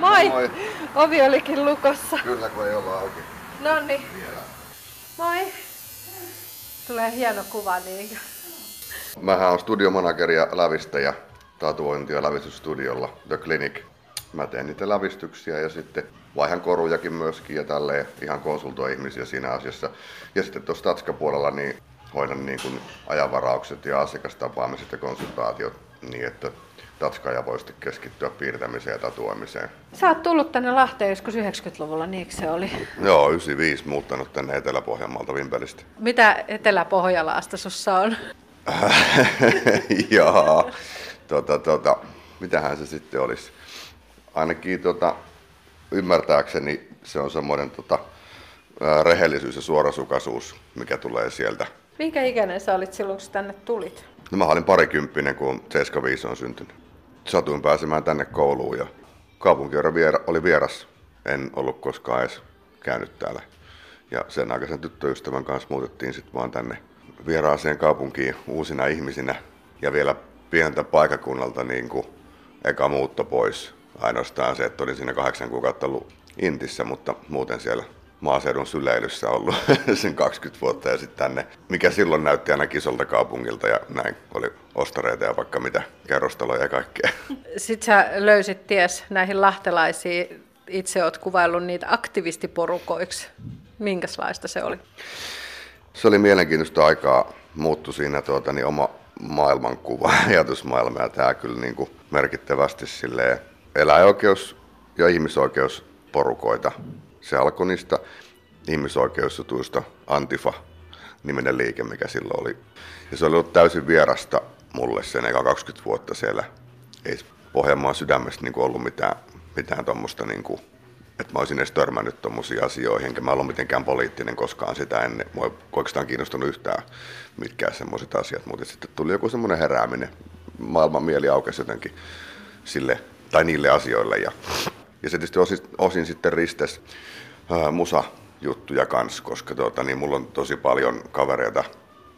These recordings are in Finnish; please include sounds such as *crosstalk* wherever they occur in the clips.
Moi. Moi. Ovi olikin lukossa. Kyllä, kun ei olla auki Nonni. vielä. Moi. Tulee hieno kuva niin. Mähän on studiomanageri ja lävistäjä tatuointi- ja lävistysstudiolla The Clinic. Mä teen niitä lävistyksiä ja sitten vaihan korujakin myöskin ja tälleen ihan konsultoin ihmisiä siinä asiassa. Ja sitten tuossa Tatska-puolella niin hoidan niin kuin ajanvaraukset ja asiakastapaamiset ja konsultaatiot niin, että Tatskaaja voi sitten keskittyä piirtämiseen ja tatuoimiseen. Sä oot tullut tänne Lahteen joskus 90-luvulla, niin se oli. Joo, 95 muuttanut tänne Etelä-Pohjanmaalta Vimpelistä. Mitä Etelä-Pohjalaasta sussa on? *laughs* Jaa, tota, tota, mitähän se sitten olisi? Ainakin tota, ymmärtääkseni se on semmoinen tota, rehellisyys ja suorasukaisuus, mikä tulee sieltä. Minkä ikäinen sä olit silloin, kun tänne tulit? No, mä olin parikymppinen, kun 75 on syntynyt. Satuin pääsemään tänne kouluun ja kaupunki oli vieras. En ollut koskaan edes käynyt täällä. Ja sen aikaisen tyttöystävän kanssa muutettiin sitten vaan tänne vieraaseen kaupunkiin uusina ihmisinä. Ja vielä pieneltä paikakunnalta niin kuin eka muutto pois. Ainoastaan se, että olin siinä kahdeksan kuukautta ollut Intissä, mutta muuten siellä maaseudun syleilyssä ollut *laughs* sen 20 vuotta ja sitten tänne, mikä silloin näytti aina isolta kaupungilta ja näin oli ostareita ja vaikka mitä kerrostaloja ja kaikkea. Sitten sä löysit ties näihin lahtelaisiin. Itse oot kuvaillut niitä aktivistiporukoiksi. Minkälaista se oli? Se oli mielenkiintoista aikaa, muuttui siinä tuota, niin oma maailmankuva, *laughs* ajatusmaailma ja tämä kyllä niin kuin merkittävästi silleen eläinoikeus- ja ihmisoikeusporukoita. Se alkoi niistä ihmisoikeusjutuista Antifa niminen liike, mikä silloin oli. Ja se oli ollut täysin vierasta mulle sen eka 20 vuotta siellä. Ei Pohjanmaan sydämestä niin ollut mitään, mitään tuommoista, niin että mä olisin edes törmännyt tuommoisiin asioihin, enkä mä ollut mitenkään poliittinen koskaan sitä ennen. Mua ei oikeastaan kiinnostunut yhtään mitkään semmoiset asiat, mutta sitten tuli joku semmoinen herääminen. Maailman mieli aukesi jotenkin sille, tai niille asioille. Ja, ja se tietysti osin, osin sitten ristes ää, musa-juttuja kanssa, koska tuota, niin mulla on tosi paljon kavereita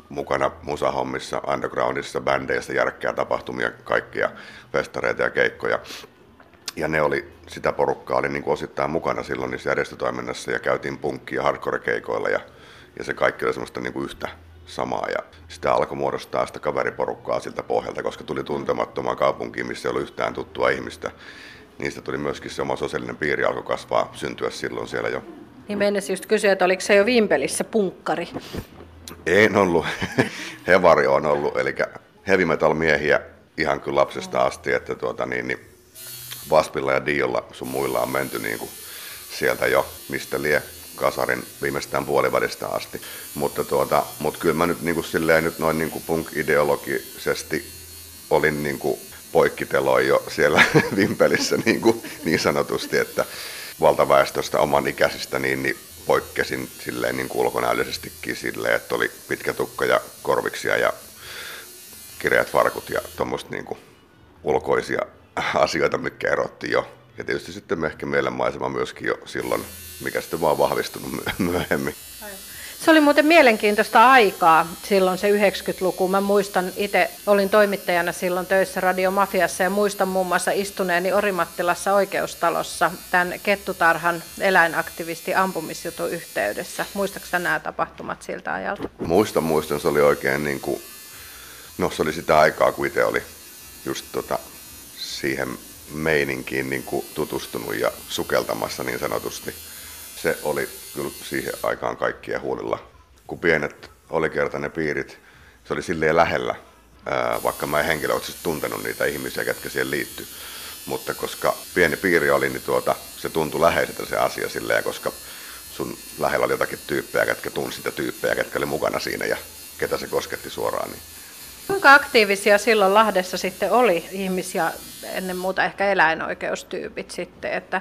mukana musahommissa, undergroundissa, bändeissä, järkkää tapahtumia, kaikkia festareita ja keikkoja. Ja ne oli, sitä porukkaa oli niin kuin osittain mukana silloin niissä järjestötoiminnassa ja käytiin punkki- ja hardcore-keikoilla ja, ja se kaikki oli semmoista niin kuin yhtä samaa ja sitä alkoi muodostaa sitä kaveriporukkaa siltä pohjalta, koska tuli tuntemattomaan kaupunkiin, missä ei ollut yhtään tuttua ihmistä. Niistä tuli myöskin se oma sosiaalinen piiri alkoi kasvaa, syntyä silloin siellä jo. Niin mennessä just kysyä, että oliko se jo Vimpelissä punkkari? En ollut, *laughs* Hevari on ollut, eli heavy metal miehiä ihan kyllä lapsesta asti, että tuota niin, niin Vaspilla ja Diolla sun muilla on menty niin kuin sieltä jo, mistä lie kasarin viimeistään puolivälistä asti. Mutta, tuota, mutta kyllä mä nyt, niin kuin silleen, nyt noin niin kuin punk-ideologisesti olin niin kuin poikkiteloin jo siellä *laughs* Vimpelissä niin, kuin, niin sanotusti, että valtaväestöstä oman ikäisistä niin, niin poikkesin silleen niin ulkonäöllisestikin silleen, että oli pitkä tukka ja korviksia ja kireät farkut ja tuommoista niin ulkoisia asioita, mikä erotti jo. Ja tietysti sitten ehkä mielenmaisema myöskin jo silloin, mikä sitten vaan vahvistunut myöhemmin. Se oli muuten mielenkiintoista aikaa silloin se 90-luku. Mä muistan, itse olin toimittajana silloin töissä Radiomafiassa ja muistan muun muassa istuneeni Orimattilassa oikeustalossa tämän Kettutarhan eläinaktivisti ampumisjutun yhteydessä. Muistatko nämä tapahtumat siltä ajalta? Muistan, muistan. Se oli oikein niin kuin, no se oli sitä aikaa, kun itse oli just tota, siihen meininkiin niin kuin tutustunut ja sukeltamassa niin sanotusti. Se oli kyllä siihen aikaan kaikkien huulilla. Kun pienet ne piirit, se oli silleen lähellä, vaikka mä en henkilökohtaisesti tuntenut niitä ihmisiä, ketkä siihen liittyi. Mutta koska pieni piiri oli, niin tuota, se tuntui läheiseltä se asia silleen, koska sun lähellä oli jotakin tyyppejä, ketkä tunsi sitä tyyppejä, ketkä oli mukana siinä ja ketä se kosketti suoraan. Niin Kuinka aktiivisia silloin Lahdessa sitten oli ihmisiä, ennen muuta ehkä eläinoikeustyypit sitten, että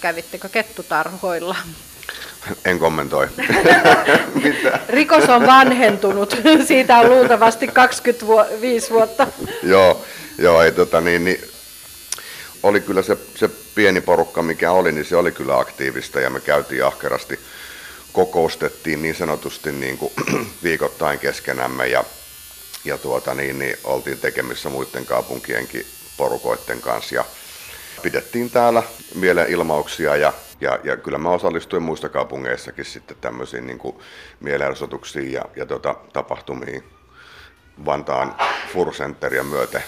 kävittekö kettutarhoilla? En kommentoi. *laughs* Rikos on vanhentunut, siitä on luultavasti 25 vuotta. joo, joo ei, tota, niin, niin, oli kyllä se, se pieni porukka, mikä oli, niin se oli kyllä aktiivista ja me käytiin ahkerasti, kokoustettiin niin sanotusti niin kuin, *clears throat* viikoittain keskenämme ja ja tuota, niin, niin oltiin tekemissä muiden kaupunkienkin porukoiden kanssa. Ja pidettiin täällä mielenilmauksia ja, ja, ja kyllä mä osallistuin muista kaupungeissakin sitten tämmöisiin niin mielenosoituksiin ja, ja tota, tapahtumiin. Vantaan Furcenteria myöten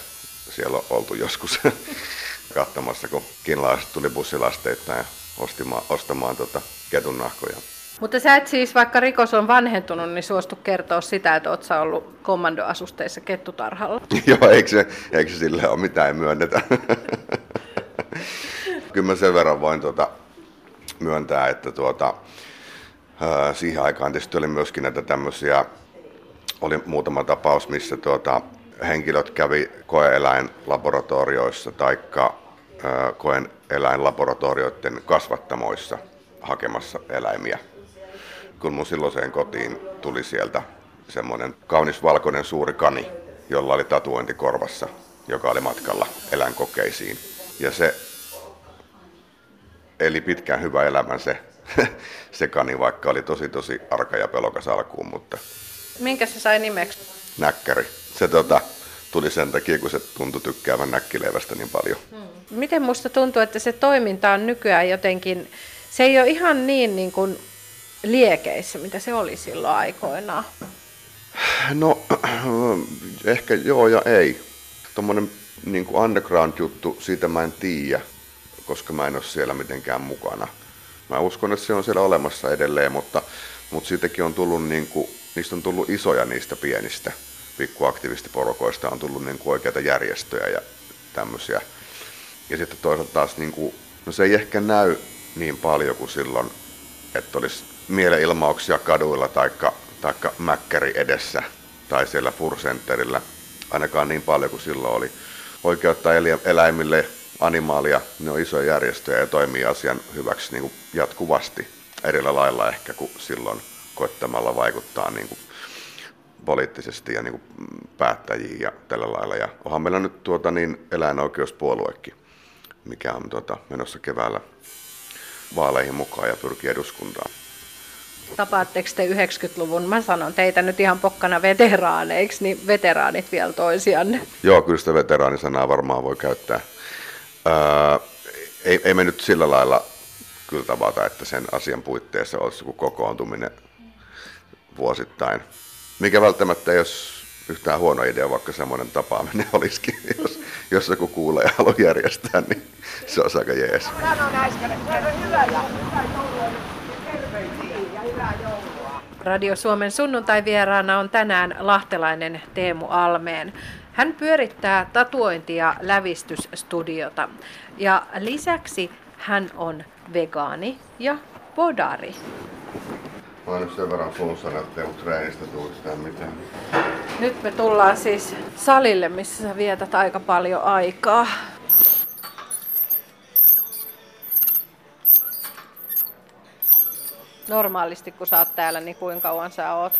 siellä on oltu joskus *laughs* katsomassa, kun kiinalaiset tuli bussilasteittain ostimaan, ostamaan tota ketunnahkoja. Mutta sä et siis, vaikka rikos on vanhentunut, niin suostu kertoa sitä, että oot sä ollut kommandoasusteissa kettutarhalla. *laughs* Joo, eikö se, eikö se sille ole mitään myönnetä? *laughs* Kyllä mä sen verran voin tuota, myöntää, että tuota, ää, siihen aikaan tietysti oli myöskin näitä tämmöisiä, oli muutama tapaus, missä tuota, henkilöt kävi koeeläinlaboratorioissa tai koeeläinlaboratorioiden kasvattamoissa hakemassa eläimiä. Kun mun silloiseen kotiin tuli sieltä semmoinen kaunis valkoinen suuri kani, jolla oli tatuointi korvassa, joka oli matkalla eläinkokeisiin. Ja se eli pitkään hyvä elämän se, *laughs* se kani, vaikka oli tosi tosi arka ja pelokas alkuun, mutta... Minkä se sai nimeksi? Näkkäri. Se tota, tuli sen takia, kun se tuntui tykkäävän näkkileivästä niin paljon. Hmm. Miten musta tuntuu, että se toiminta on nykyään jotenkin, se ei ole ihan niin, niin kuin liekeissä, mitä se oli silloin aikoinaan? No, *clears throat* ehkä joo ja ei. Tuommoinen niin underground-juttu, siitä mä en tiedä koska mä en ole siellä mitenkään mukana. Mä uskon, että se on siellä olemassa edelleen, mutta, mutta siitäkin on tullut, niin kuin, niistä on tullut isoja niistä pienistä pikkuaktiivistiporokoista, on tullut niin kuin oikeita järjestöjä ja tämmöisiä. Ja sitten toisaalta taas, niin kuin, no se ei ehkä näy niin paljon kuin silloin, että olisi mielenilmauksia kaduilla taikka, taikka mäkkäri edessä tai siellä Furcenterillä, ainakaan niin paljon kuin silloin oli. Oikeutta eläimille animaalia, ne on isoja järjestöjä ja toimii asian hyväksi niin kuin jatkuvasti erillä lailla ehkä kuin silloin koettamalla vaikuttaa niin kuin poliittisesti ja niin kuin päättäjiin ja tällä lailla. Ja onhan meillä nyt tuota niin eläinoikeuspuoluekin, mikä on tuota, menossa keväällä vaaleihin mukaan ja pyrkii eduskuntaan. Tapaatteko te 90-luvun, mä sanon teitä nyt ihan pokkana veteraaneiksi, niin veteraanit vielä toisianne? Joo, kyllä sitä veteraanisanaa varmaan voi käyttää Ää, ei, ei me nyt sillä lailla kyllä tavata, että sen asian puitteissa olisi joku kokoontuminen vuosittain. Mikä välttämättä ei olisi yhtään huono idea, vaikka semmoinen tapaaminen *laughs* olisikin. Jos, jos joku kuulee ja haluaa järjestää, niin se on aika jees. Radio Suomen sunnuntai-vieraana on tänään lahtelainen Teemu Almeen. Hän pyörittää tatuointi- ja lävistysstudiota ja lisäksi hän on vegaani ja podari. Mä oon nyt sen verran flunssana, että ei treenistä tule yhtään mitään. Nyt me tullaan siis salille, missä sä vietät aika paljon aikaa. Normaalisti kun sä oot täällä, niin kuinka kauan sä oot?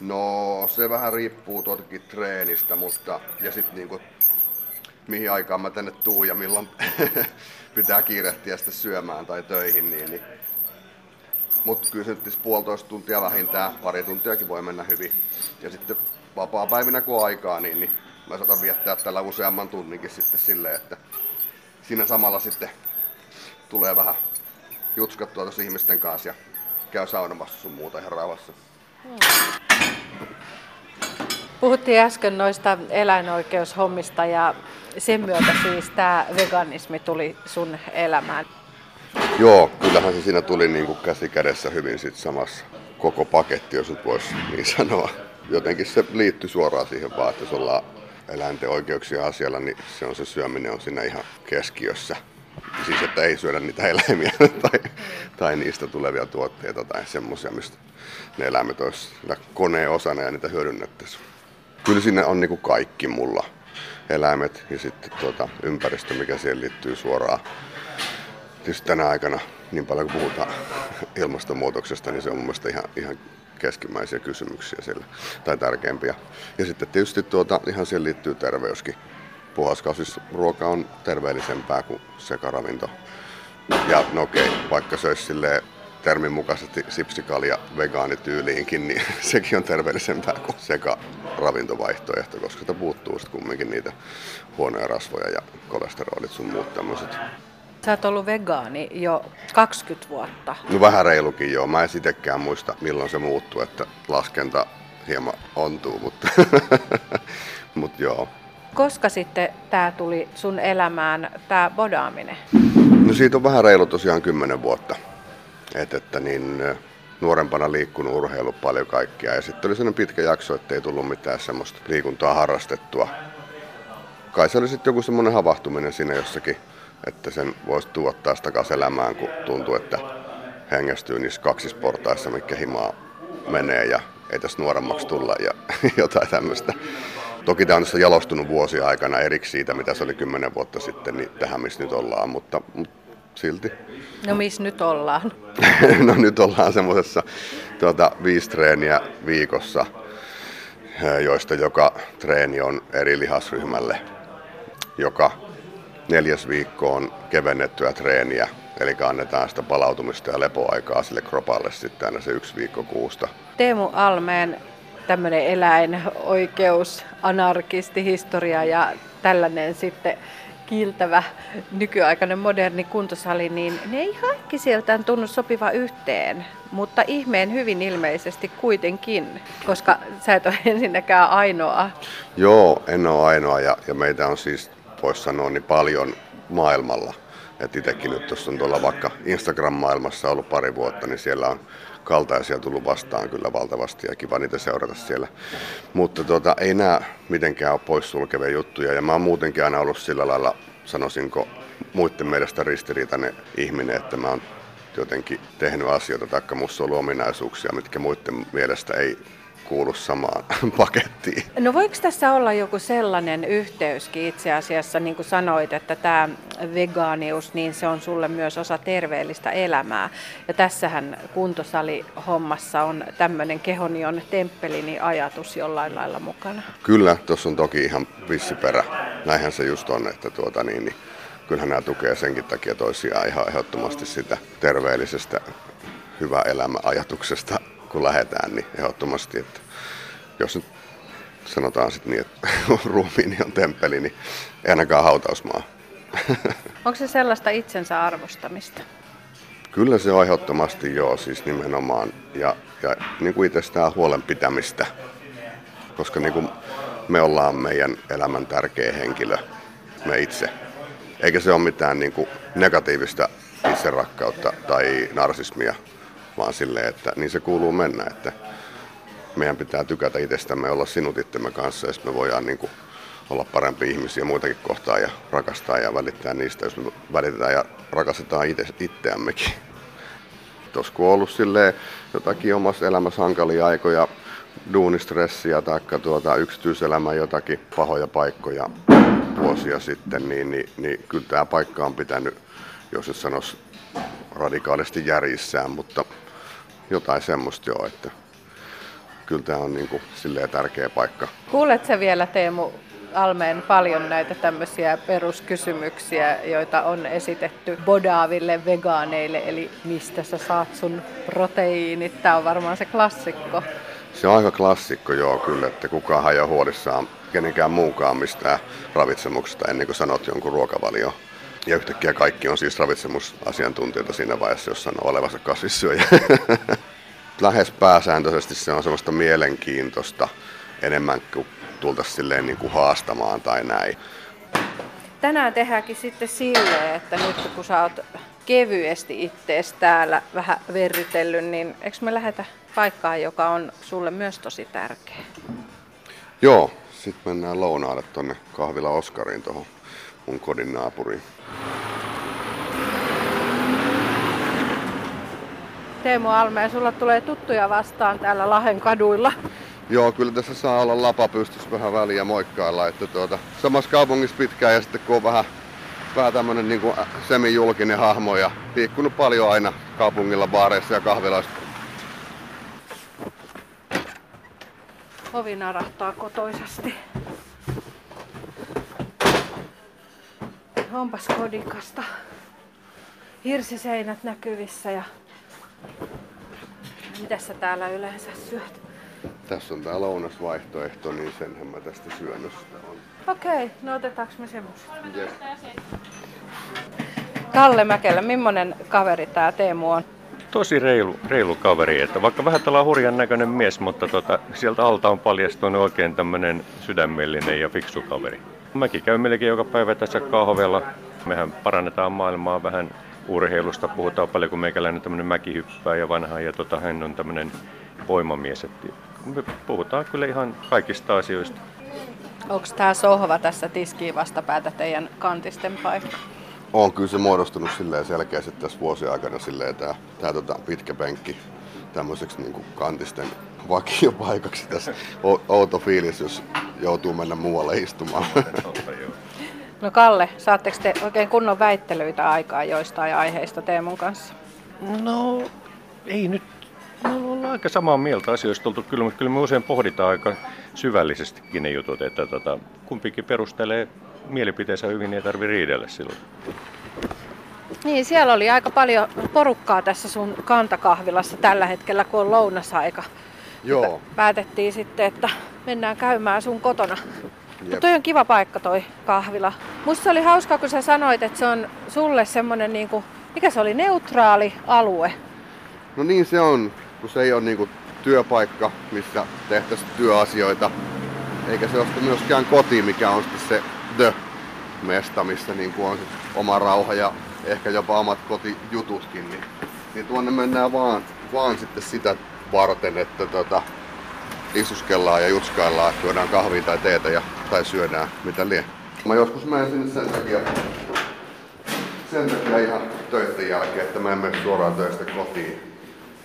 No se vähän riippuu toki treenistä, mutta ja sitten niinku, mihin aikaan mä tänne tuun ja milloin *laughs* pitää kiirehtiä sitten syömään tai töihin, niin, niin mutta kyllä se nyt puolitoista tuntia vähintään, pari tuntiakin voi mennä hyvin. Ja sitten vapaa-päivinä kun on aikaa, niin, niin mä saatan viettää tällä useamman tunninkin sitten silleen, että siinä samalla sitten tulee vähän jutskattua tuossa ihmisten kanssa ja käy saunomassa sun muuta ihan rauhassa. Puhuttiin äsken noista eläinoikeushommista ja sen myötä siis tämä veganismi tuli sun elämään. Joo, kyllähän se siinä tuli niin kuin käsi kädessä hyvin sit samassa koko paketti, jos nyt voisi niin sanoa. Jotenkin se liittyy suoraan siihen vaan, että jos ollaan eläinten oikeuksia asialla, niin se on se syöminen on siinä ihan keskiössä. Siis että ei syödä niitä eläimiä *laughs* tai, tai niistä tulevia tuotteita tai semmoisia, mistä ne eläimet olisi koneen osana ja niitä hyödynnettäisiin. Kyllä sinne on niin kaikki mulla. Eläimet ja sitten tuota, ympäristö, mikä siihen liittyy suoraan. Tietysti tänä aikana, niin paljon kuin puhutaan *laughs* ilmastonmuutoksesta, niin se on mun mielestä ihan, ihan keskimmäisiä kysymyksiä siellä, tai tärkeimpiä. Ja sitten tietysti tuota, ihan siihen liittyy terveyskin. Puhaskausis-ruoka on terveellisempää kuin sekaravinto. Ja no okei, vaikka se olisi silleen termin mukaisesti sipsikalja vegaanityyliinkin, niin *laughs* sekin on terveellisempää kuin sekä ravintovaihtoehto, koska sitä puuttuu sitten kumminkin niitä huonoja rasvoja ja kolesterolit sun muut tämmöiset. Sä oot ollut vegaani jo 20 vuotta. No vähän reilukin joo. Mä en sitekään muista milloin se muuttuu, että laskenta hieman ontuu, mutta, *laughs* mutta joo. Koska sitten tämä tuli sun elämään, tämä bodaaminen? No siitä on vähän reilu tosiaan kymmenen vuotta. Et, että niin, nuorempana liikkunut urheilu paljon kaikkia. Ja sitten oli sellainen pitkä jakso, että ei tullut mitään semmoista liikuntaa harrastettua. Kai se oli sitten joku semmoinen havahtuminen siinä jossakin, että sen voisi tuoda taas takaisin elämään, kun tuntuu, että hengästyy niissä kaksissa portaissa, mikä himaa menee ja ei tässä nuoremmaksi tulla ja *laughs* jotain tämmöistä. Toki tämä on tässä jalostunut vuosia aikana eriksi siitä, mitä se oli kymmenen vuotta sitten, niin tähän missä nyt ollaan, mutta, mutta silti. No missä nyt ollaan? *laughs* no nyt ollaan semmoisessa tuota, viisi treeniä viikossa, joista joka treeni on eri lihasryhmälle. Joka neljäs viikko on kevennettyä treeniä, eli annetaan sitä palautumista ja lepoaikaa sille kropalle sitten aina se yksi viikko kuusta. Teemu Almeen tämmöinen eläinoikeus, anarkisti, historia ja tällainen sitten kiiltävä nykyaikainen moderni kuntosali, niin ne ei kaikki sieltään tunnu sopiva yhteen. Mutta ihmeen hyvin ilmeisesti kuitenkin, koska sä et ole *laughs* ensinnäkään ainoa. Joo, en ole ainoa ja, ja meitä on siis, voisi sanoa, niin paljon maailmalla. Et itsekin nyt tuossa on tuolla vaikka Instagram-maailmassa ollut pari vuotta, niin siellä on kaltaisia tullut vastaan kyllä valtavasti ja kiva niitä seurata siellä. Mutta tota, ei nämä mitenkään ole poissulkevia juttuja ja mä oon muutenkin aina ollut sillä lailla, sanoisinko, muiden mielestä ristiriitainen ihminen, että mä oon jotenkin tehnyt asioita, taikka musta on ominaisuuksia, mitkä muiden mielestä ei kuulu samaan *laughs* pakettiin. No voiko tässä olla joku sellainen yhteyskin itse asiassa, niin kuin sanoit, että tämä vegaanius, niin se on sulle myös osa terveellistä elämää. Ja tässähän kuntosali-hommassa on tämmöinen kehonion temppelini ajatus jollain lailla mukana. Kyllä, tuossa on toki ihan vissiperä. Näinhän se just on, että tuota niin, niin kyllähän nämä tukee senkin takia toisiaan ihan ehdottomasti sitä terveellisestä hyvä elämä ajatuksesta kun lähdetään, niin ehdottomasti, että jos nyt sanotaan sitten niin, että *laughs* ruumiini on temppeli, niin ei ainakaan hautausmaa. *laughs* Onko se sellaista itsensä arvostamista? Kyllä se on ehdottomasti joo, siis nimenomaan. Ja, ja niin kuin itsestään huolen pitämistä, koska niin kuin me ollaan meidän elämän tärkeä henkilö, me itse. Eikä se ole mitään niin kuin negatiivista itserakkautta tai narsismia, vaan silleen, että niin se kuuluu mennä, että meidän pitää tykätä itsestämme olla sinut itsemme kanssa, ja me voidaan niin kuin olla parempi ihmisiä muitakin kohtaan ja rakastaa ja välittää niistä, jos me välitetään ja rakastetaan itse, itseämmekin. Tuossa kun on ollut silleen jotakin omassa elämässä hankalia aikoja, duunistressiä tai tuota, yksityiselämän jotakin pahoja paikkoja vuosia sitten, niin, niin, niin kyllä tämä paikka on pitänyt, jos nyt sanoisi radikaalisti järjissään, mutta jotain semmoista joo, että kyllä tämä on niin kuin silleen tärkeä paikka. Kuuletko vielä Teemu Almeen paljon näitä tämmöisiä peruskysymyksiä, joita on esitetty bodaaville vegaaneille, eli mistä sä saat sun proteiinit? Tämä on varmaan se klassikko. Se on aika klassikko, joo, kyllä, että kukaan ei ole huolissaan kenenkään muukaan mistään ravitsemuksesta ennen kuin sanot jonkun ruokavalio. Ja yhtäkkiä kaikki on siis ravitsemusasiantuntijoita siinä vaiheessa, jos sanoo olevansa kasvissyöjä. *laughs* Lähes pääsääntöisesti se on sellaista mielenkiintoista enemmän kuin tultaisiin silleen niin kuin haastamaan tai näin. Tänään tehdäänkin sitten silleen, että nyt kun sä oot kevyesti ittees täällä vähän verrytellyt, niin eikö me lähetä paikkaan, joka on sulle myös tosi tärkeä? Joo, sitten mennään lounaalle tonne kahvila Oskariin tuohon mun kodin naapuriin. Teemu Almeen, sulla tulee tuttuja vastaan täällä Lahen kaduilla. Joo, kyllä tässä saa olla lapa pystys vähän väliä moikkailla, että tuota, samassa kaupungissa pitkään ja sitten kun on vähän, vähän tämmönen niin kuin semijulkinen hahmo ja liikkunut paljon aina kaupungilla, baareissa ja kahvilaissa. Ovi narahtaa kotoisasti. Onpas kodikasta. Hirsiseinät näkyvissä ja mitä sä täällä yleensä syöt? Tässä on tää lounasvaihtoehto, niin senhän mä tästä syönnöstä on. Okei, okay, no otetaanko me semmoista? Yes. Kalle Mäkelä, millainen kaveri tämä Teemu on? Tosi reilu, reilu kaveri, että vaikka vähän tällä hurjan näköinen mies, mutta tota, sieltä alta on paljastunut oikein tämmöinen sydämellinen ja fiksu kaveri. Mäkin käyn melkein joka päivä tässä kahvella. Mehän parannetaan maailmaa vähän urheilusta, puhutaan paljon, kun meikäläinen tämmöinen mäkihyppää ja vanha ja tota, hän on tämmöinen voimamies. Että me puhutaan kyllä ihan kaikista asioista. Onko tämä sohva tässä tiskiin vastapäätä teidän kantisten paikka? On kyllä se muodostunut silleen selkeästi tässä vuosien aikana silleen tämä, tämä tota, pitkä penkki tämmöiseksi niin kuin kantisten vakiopaikaksi tässä. outo fiilis, jos joutuu mennä muualle istumaan. No Kalle, saatteko te oikein kunnon väittelyitä aikaa joistain aiheista Teemun kanssa? No, ei nyt No, ollaan aika samaa mieltä asioista oltu kyllä, mutta kyllä me usein pohditaan aika syvällisestikin ne jutut, että tota, kumpikin perustelee mielipiteensä hyvin, niin ei tarvitse riidellä silloin. Niin, siellä oli aika paljon porukkaa tässä sun kantakahvilassa tällä hetkellä, kun on lounasaika. Joo. Päätettiin sitten, että mennään käymään sun kotona. Jep. toi on kiva paikka toi kahvila. Musta oli hauskaa, kun sä sanoit, että se on sulle semmonen niinku, mikä se oli, neutraali alue. No niin se on kun se ei ole niinku työpaikka, missä tehtäisiin työasioita, eikä se ole myöskään koti, mikä on sitten se the-mesta, missä niinku on oma rauha ja ehkä jopa omat kotijututkin, niin, niin tuonne mennään vaan, vaan sitten sitä varten, että tota, isuskellaan ja jutskaillaan, juodaan kahvia tai teetä ja, tai syödään mitä lie. Mä joskus menen sinne sen takia, sen takia ihan töiden jälkeen, että mä en mene suoraan töistä kotiin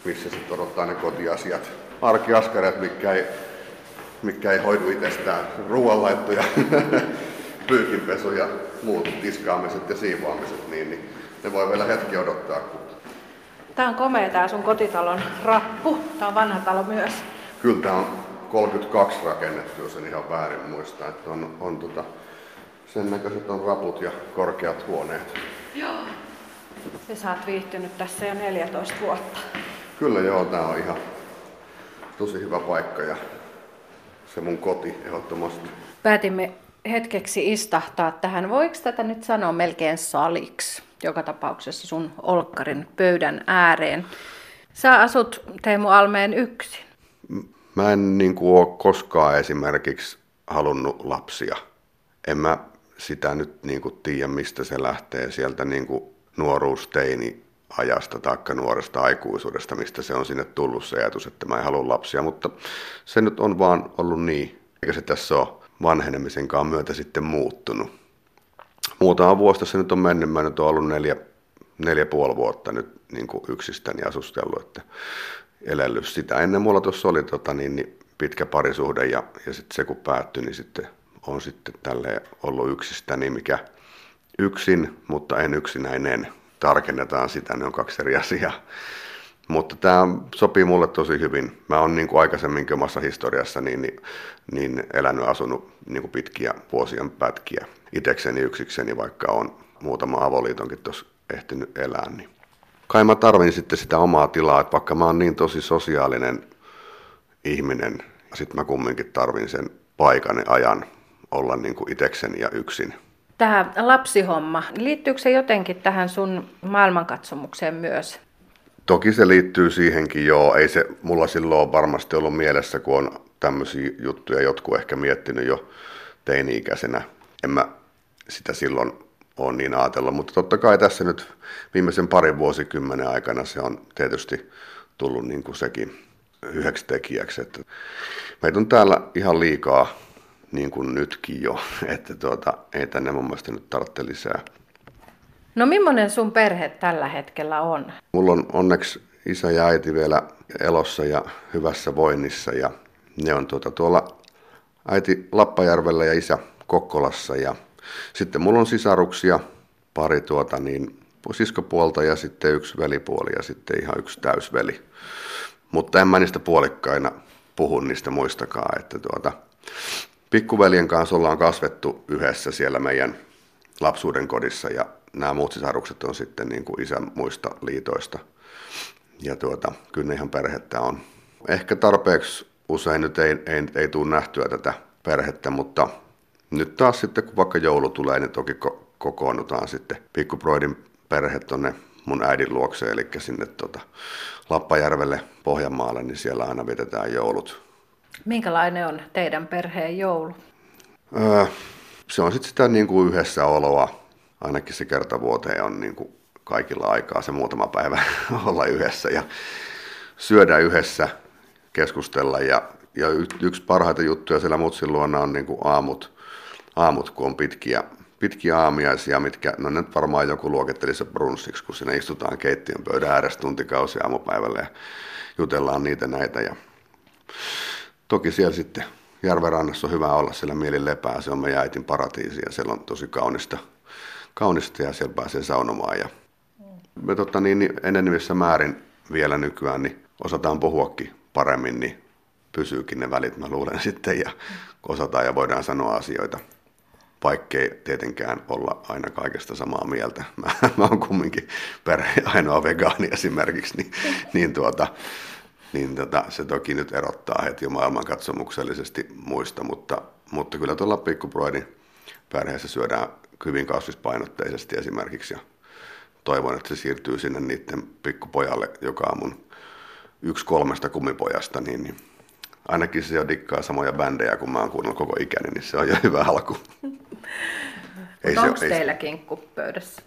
missä sitten odottaa ne kotiasiat, arkiaskareet, mikä ei, mikä ei hoidu itsestään, ruoanlaitto ja *laughs* pyykinpesu ja muut tiskaamiset ja siivoamiset, niin, niin ne voi vielä hetki odottaa. Tämä on komea tämä sun kotitalon rappu. Tämä on vanha talo myös. Kyllä tämä on 32 rakennettu, jos en ihan väärin muista. Että on, on tota, sen näköiset on raput ja korkeat huoneet. Joo. Ja sä oot viihtynyt tässä jo 14 vuotta. Kyllä joo, tää on ihan tosi hyvä paikka ja se mun koti ehdottomasti. Päätimme hetkeksi istahtaa tähän. Voiko tätä nyt sanoa melkein saliksi? Joka tapauksessa sun olkkarin pöydän ääreen. Sä asut Teemu Almeen yksin. Mä en niin kuin, ole koskaan esimerkiksi halunnut lapsia. En mä sitä nyt niin kuin, tiedä, mistä se lähtee sieltä niin kuin, nuoruusteini ajasta tai nuoresta aikuisuudesta, mistä se on sinne tullut se ajatus, että mä en halua lapsia, mutta se nyt on vaan ollut niin, eikä se tässä ole vanhenemisenkaan myötä sitten muuttunut. Muutama vuosta se nyt on mennyt, mä nyt olen ollut neljä, neljä puoli vuotta nyt niin kuin yksistäni asustellut, että elellyt sitä. Ennen mulla tuossa oli tota, niin, niin pitkä parisuhde ja, ja sitten se kun päättyi, niin sitten on sitten tälleen ollut yksistäni, mikä yksin, mutta en yksinäinen tarkennetaan sitä, ne on kaksi eri asiaa. Mutta tämä sopii mulle tosi hyvin. Mä oon niin kuin aikaisemminkin omassa historiassa niin, niin, niin elänyt asunut niin kuin pitkiä vuosien pätkiä itekseni yksikseni, vaikka on muutama avoliitonkin tuossa ehtinyt elää. Niin. Kai mä tarvin sitten sitä omaa tilaa, että vaikka mä oon niin tosi sosiaalinen ihminen, sitten mä kumminkin tarvin sen paikan ja ajan olla niin kuin itekseni ja yksin. Tämä lapsihomma, liittyykö se jotenkin tähän sun maailmankatsomukseen myös? Toki se liittyy siihenkin, joo. Ei se mulla silloin varmasti ollut mielessä, kun on tämmöisiä juttuja jotkut ehkä miettinyt jo teini-ikäisenä. En mä sitä silloin ole niin ajatellut, mutta totta kai tässä nyt viimeisen parin vuosikymmenen aikana se on tietysti tullut niin kuin sekin yhdeksi tekijäksi. Että meitä on täällä ihan liikaa niin kuin nytkin jo, *laughs* että tuota, ei tänne mun mielestä nyt tarvitse lisää. No millainen sun perhe tällä hetkellä on? Mulla on onneksi isä ja äiti vielä elossa ja hyvässä voinnissa ja ne on tuota, tuolla äiti Lappajärvellä ja isä Kokkolassa ja sitten mulla on sisaruksia pari tuota niin siskopuolta ja sitten yksi velipuoli ja sitten ihan yksi täysveli. Mutta en mä niistä puolikkaina puhu niistä muistakaan, että tuota, pikkuveljen kanssa ollaan kasvettu yhdessä siellä meidän lapsuuden kodissa ja nämä muut sisarukset on sitten niin kuin isän muista liitoista. Ja tuota, kyllä ne ihan perhettä on. Ehkä tarpeeksi usein nyt ei, ei, ei tule nähtyä tätä perhettä, mutta nyt taas sitten kun vaikka joulu tulee, niin toki ko- kokoonnutaan sitten pikkuproidin perhe tonne mun äidin luokse, eli sinne tota Lappajärvelle Pohjanmaalle, niin siellä aina vietetään joulut. Minkälainen on teidän perheen joulu? Öö, se on sitten sitä niin kuin yhdessä oloa, ainakin se kerta vuoteen on niin kuin kaikilla aikaa se muutama päivä *laughs* olla yhdessä ja syödä yhdessä, keskustella ja, ja yksi parhaita juttuja siellä mutsin luona on niin kuin aamut, aamut, kun on pitkiä, pitkiä aamiaisia, mitkä, no nyt varmaan joku luokittelisi se brunssiksi, kun siinä istutaan keittiön pöydän ääressä tuntikausia aamupäivällä ja jutellaan niitä näitä. Ja toki siellä sitten Järvenrannassa on hyvä olla, siellä mieli lepää, se on meidän äitin paratiisi ja siellä on tosi kaunista, kaunista ja siellä pääsee saunomaan. Ja me totta, niin, niin enenevissä määrin vielä nykyään niin osataan puhuakin paremmin, niin pysyykin ne välit, mä luulen *laughs* sitten, ja osataan ja voidaan sanoa asioita vaikkei tietenkään olla aina kaikesta samaa mieltä. *laughs* Mä, mä oon kumminkin perhe ainoa vegaani esimerkiksi, niin, niin, tuota, niin tota, se toki nyt erottaa heti jo maailmankatsomuksellisesti muista, mutta, mutta kyllä tuolla pikkuproidin perheessä syödään hyvin kasvispainotteisesti esimerkiksi ja toivon, että se siirtyy sinne niiden pikkupojalle, joka on mun yksi kolmesta kummipojasta, niin, niin ainakin se jo dikkaa samoja bändejä, kun mä oon kuunnellut koko ikäni, niin se on jo hyvä alku. *laughs* Ei onko se, teillä ei... kinkku pöydässä?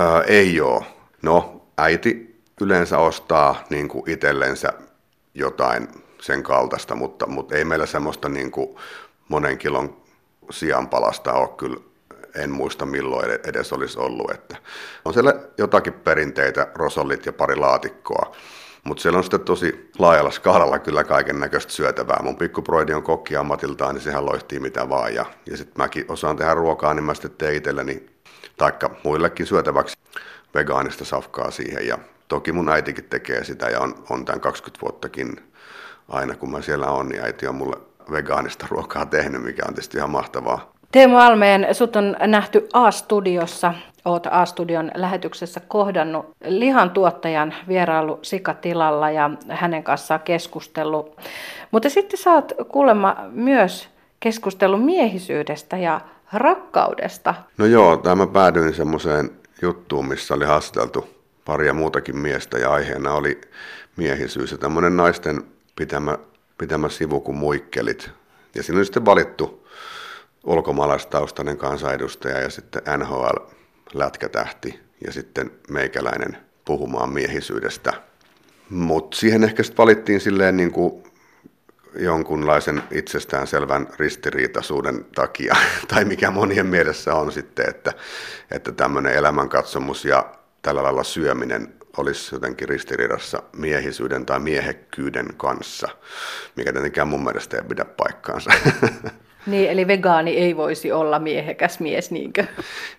Öö, ei ole. No, äiti yleensä ostaa niin kuin itsellensä jotain sen kaltaista, mutta, mutta ei meillä semmoista niin kuin monen kilon sianpalasta ole kyllä, en muista milloin edes olisi ollut. Että on siellä jotakin perinteitä, rosollit ja pari laatikkoa, mutta siellä on sitten tosi laajalla skaalalla kyllä kaiken näköistä syötävää. Mun pikkuproidi on kokki ammatiltaan, niin sehän loihtii mitä vaan. Ja, ja sitten mäkin osaan tehdä ruokaa, niin mä sitten teen itselleni, taikka muillekin syötäväksi vegaanista safkaa siihen. Ja toki mun äitikin tekee sitä ja on, on tämän 20 vuottakin aina kun mä siellä on, niin äiti on mulle vegaanista ruokaa tehnyt, mikä on tietysti ihan mahtavaa. Teemu Almeen, sut on nähty A-studiossa. Oot A-studion lähetyksessä kohdannut lihan tuottajan vierailu sikatilalla ja hänen kanssaan keskustellut. Mutta sitten sä oot kuulemma myös keskustellut miehisyydestä ja rakkaudesta. No joo, tämä päädyin semmoiseen juttuun, missä oli haasteltu paria muutakin miestä ja aiheena oli miehisyys ja tämmöinen naisten pitämä, pitämä sivu kuin muikkelit. Ja siinä oli sitten valittu ulkomaalaistaustainen kansanedustaja ja sitten NHL-lätkätähti ja sitten meikäläinen puhumaan miehisyydestä. Mutta siihen ehkä sitten valittiin silleen niin kuin jonkunlaisen itsestäänselvän ristiriitaisuuden takia, *laughs* tai mikä monien mielessä on sitten, että, että tämmöinen elämänkatsomus ja tällä lailla syöminen olisi jotenkin ristiriidassa miehisyyden tai miehekkyyden kanssa, mikä tietenkään mun mielestä ei pidä paikkaansa. *laughs* Niin, eli vegaani ei voisi olla miehekäs mies, niinkö?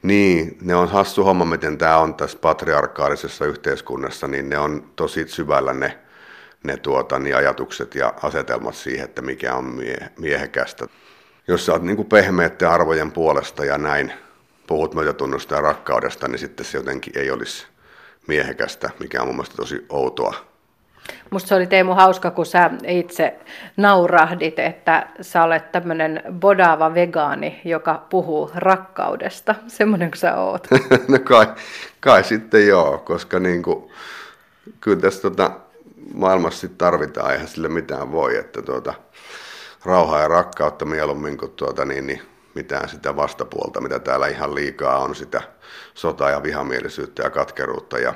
Niin, ne on hassu homma, miten tämä on tässä patriarkaalisessa yhteiskunnassa, niin ne on tosi syvällä ne, ne tuota, niin ajatukset ja asetelmat siihen, että mikä on mie- miehekästä. Jos sä oot niin pehmeiden arvojen puolesta ja näin puhut myötätunnosta ja rakkaudesta, niin sitten se jotenkin ei olisi miehekästä, mikä on mun mielestä tosi outoa Musta se oli Teemu hauska, kun sä itse naurahdit, että sä olet tämmöinen bodaava vegaani, joka puhuu rakkaudesta. Semmoinen kuin sä oot. *laughs* no kai, kai sitten joo, koska niin kuin, kyllä tässä tota, maailmassa sit tarvitaan, eihän sille mitään voi, että tuota, rauhaa ja rakkautta mieluummin kuin tuota, niin, niin, mitään sitä vastapuolta, mitä täällä ihan liikaa on, sitä sotaa ja vihamielisyyttä ja katkeruutta ja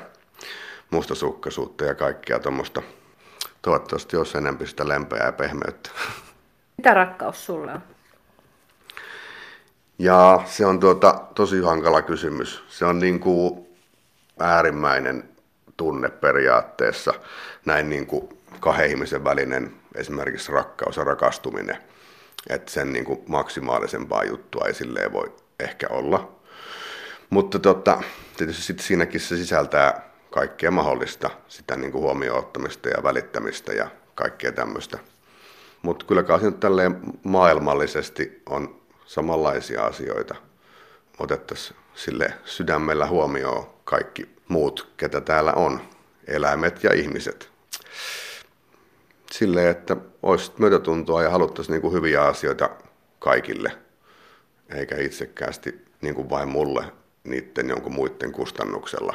mustasukkaisuutta ja kaikkea tuommoista. Toivottavasti olisi enemmän sitä lempeää ja pehmeyttä. Mitä rakkaus sulle on? Ja se on tuota, tosi hankala kysymys. Se on niin kuin äärimmäinen tunne periaatteessa, näin niin kuin kahden ihmisen välinen esimerkiksi rakkaus ja rakastuminen. Että sen niin kuin maksimaalisempaa juttua ei silleen voi ehkä olla. Mutta tota, tietysti sit siinäkin se sisältää kaikkea mahdollista, sitä niin kuin huomioon ottamista ja välittämistä ja kaikkea tämmöistä. Mutta kyllä kai tälleen maailmallisesti on samanlaisia asioita. Otettaisiin sille sydämellä huomioon kaikki muut, ketä täällä on, eläimet ja ihmiset. Silleen, että olisi myötätuntoa ja haluttaisiin niin kuin hyviä asioita kaikille, eikä itsekkäästi niin kuin vain mulle niiden jonkun muiden kustannuksella.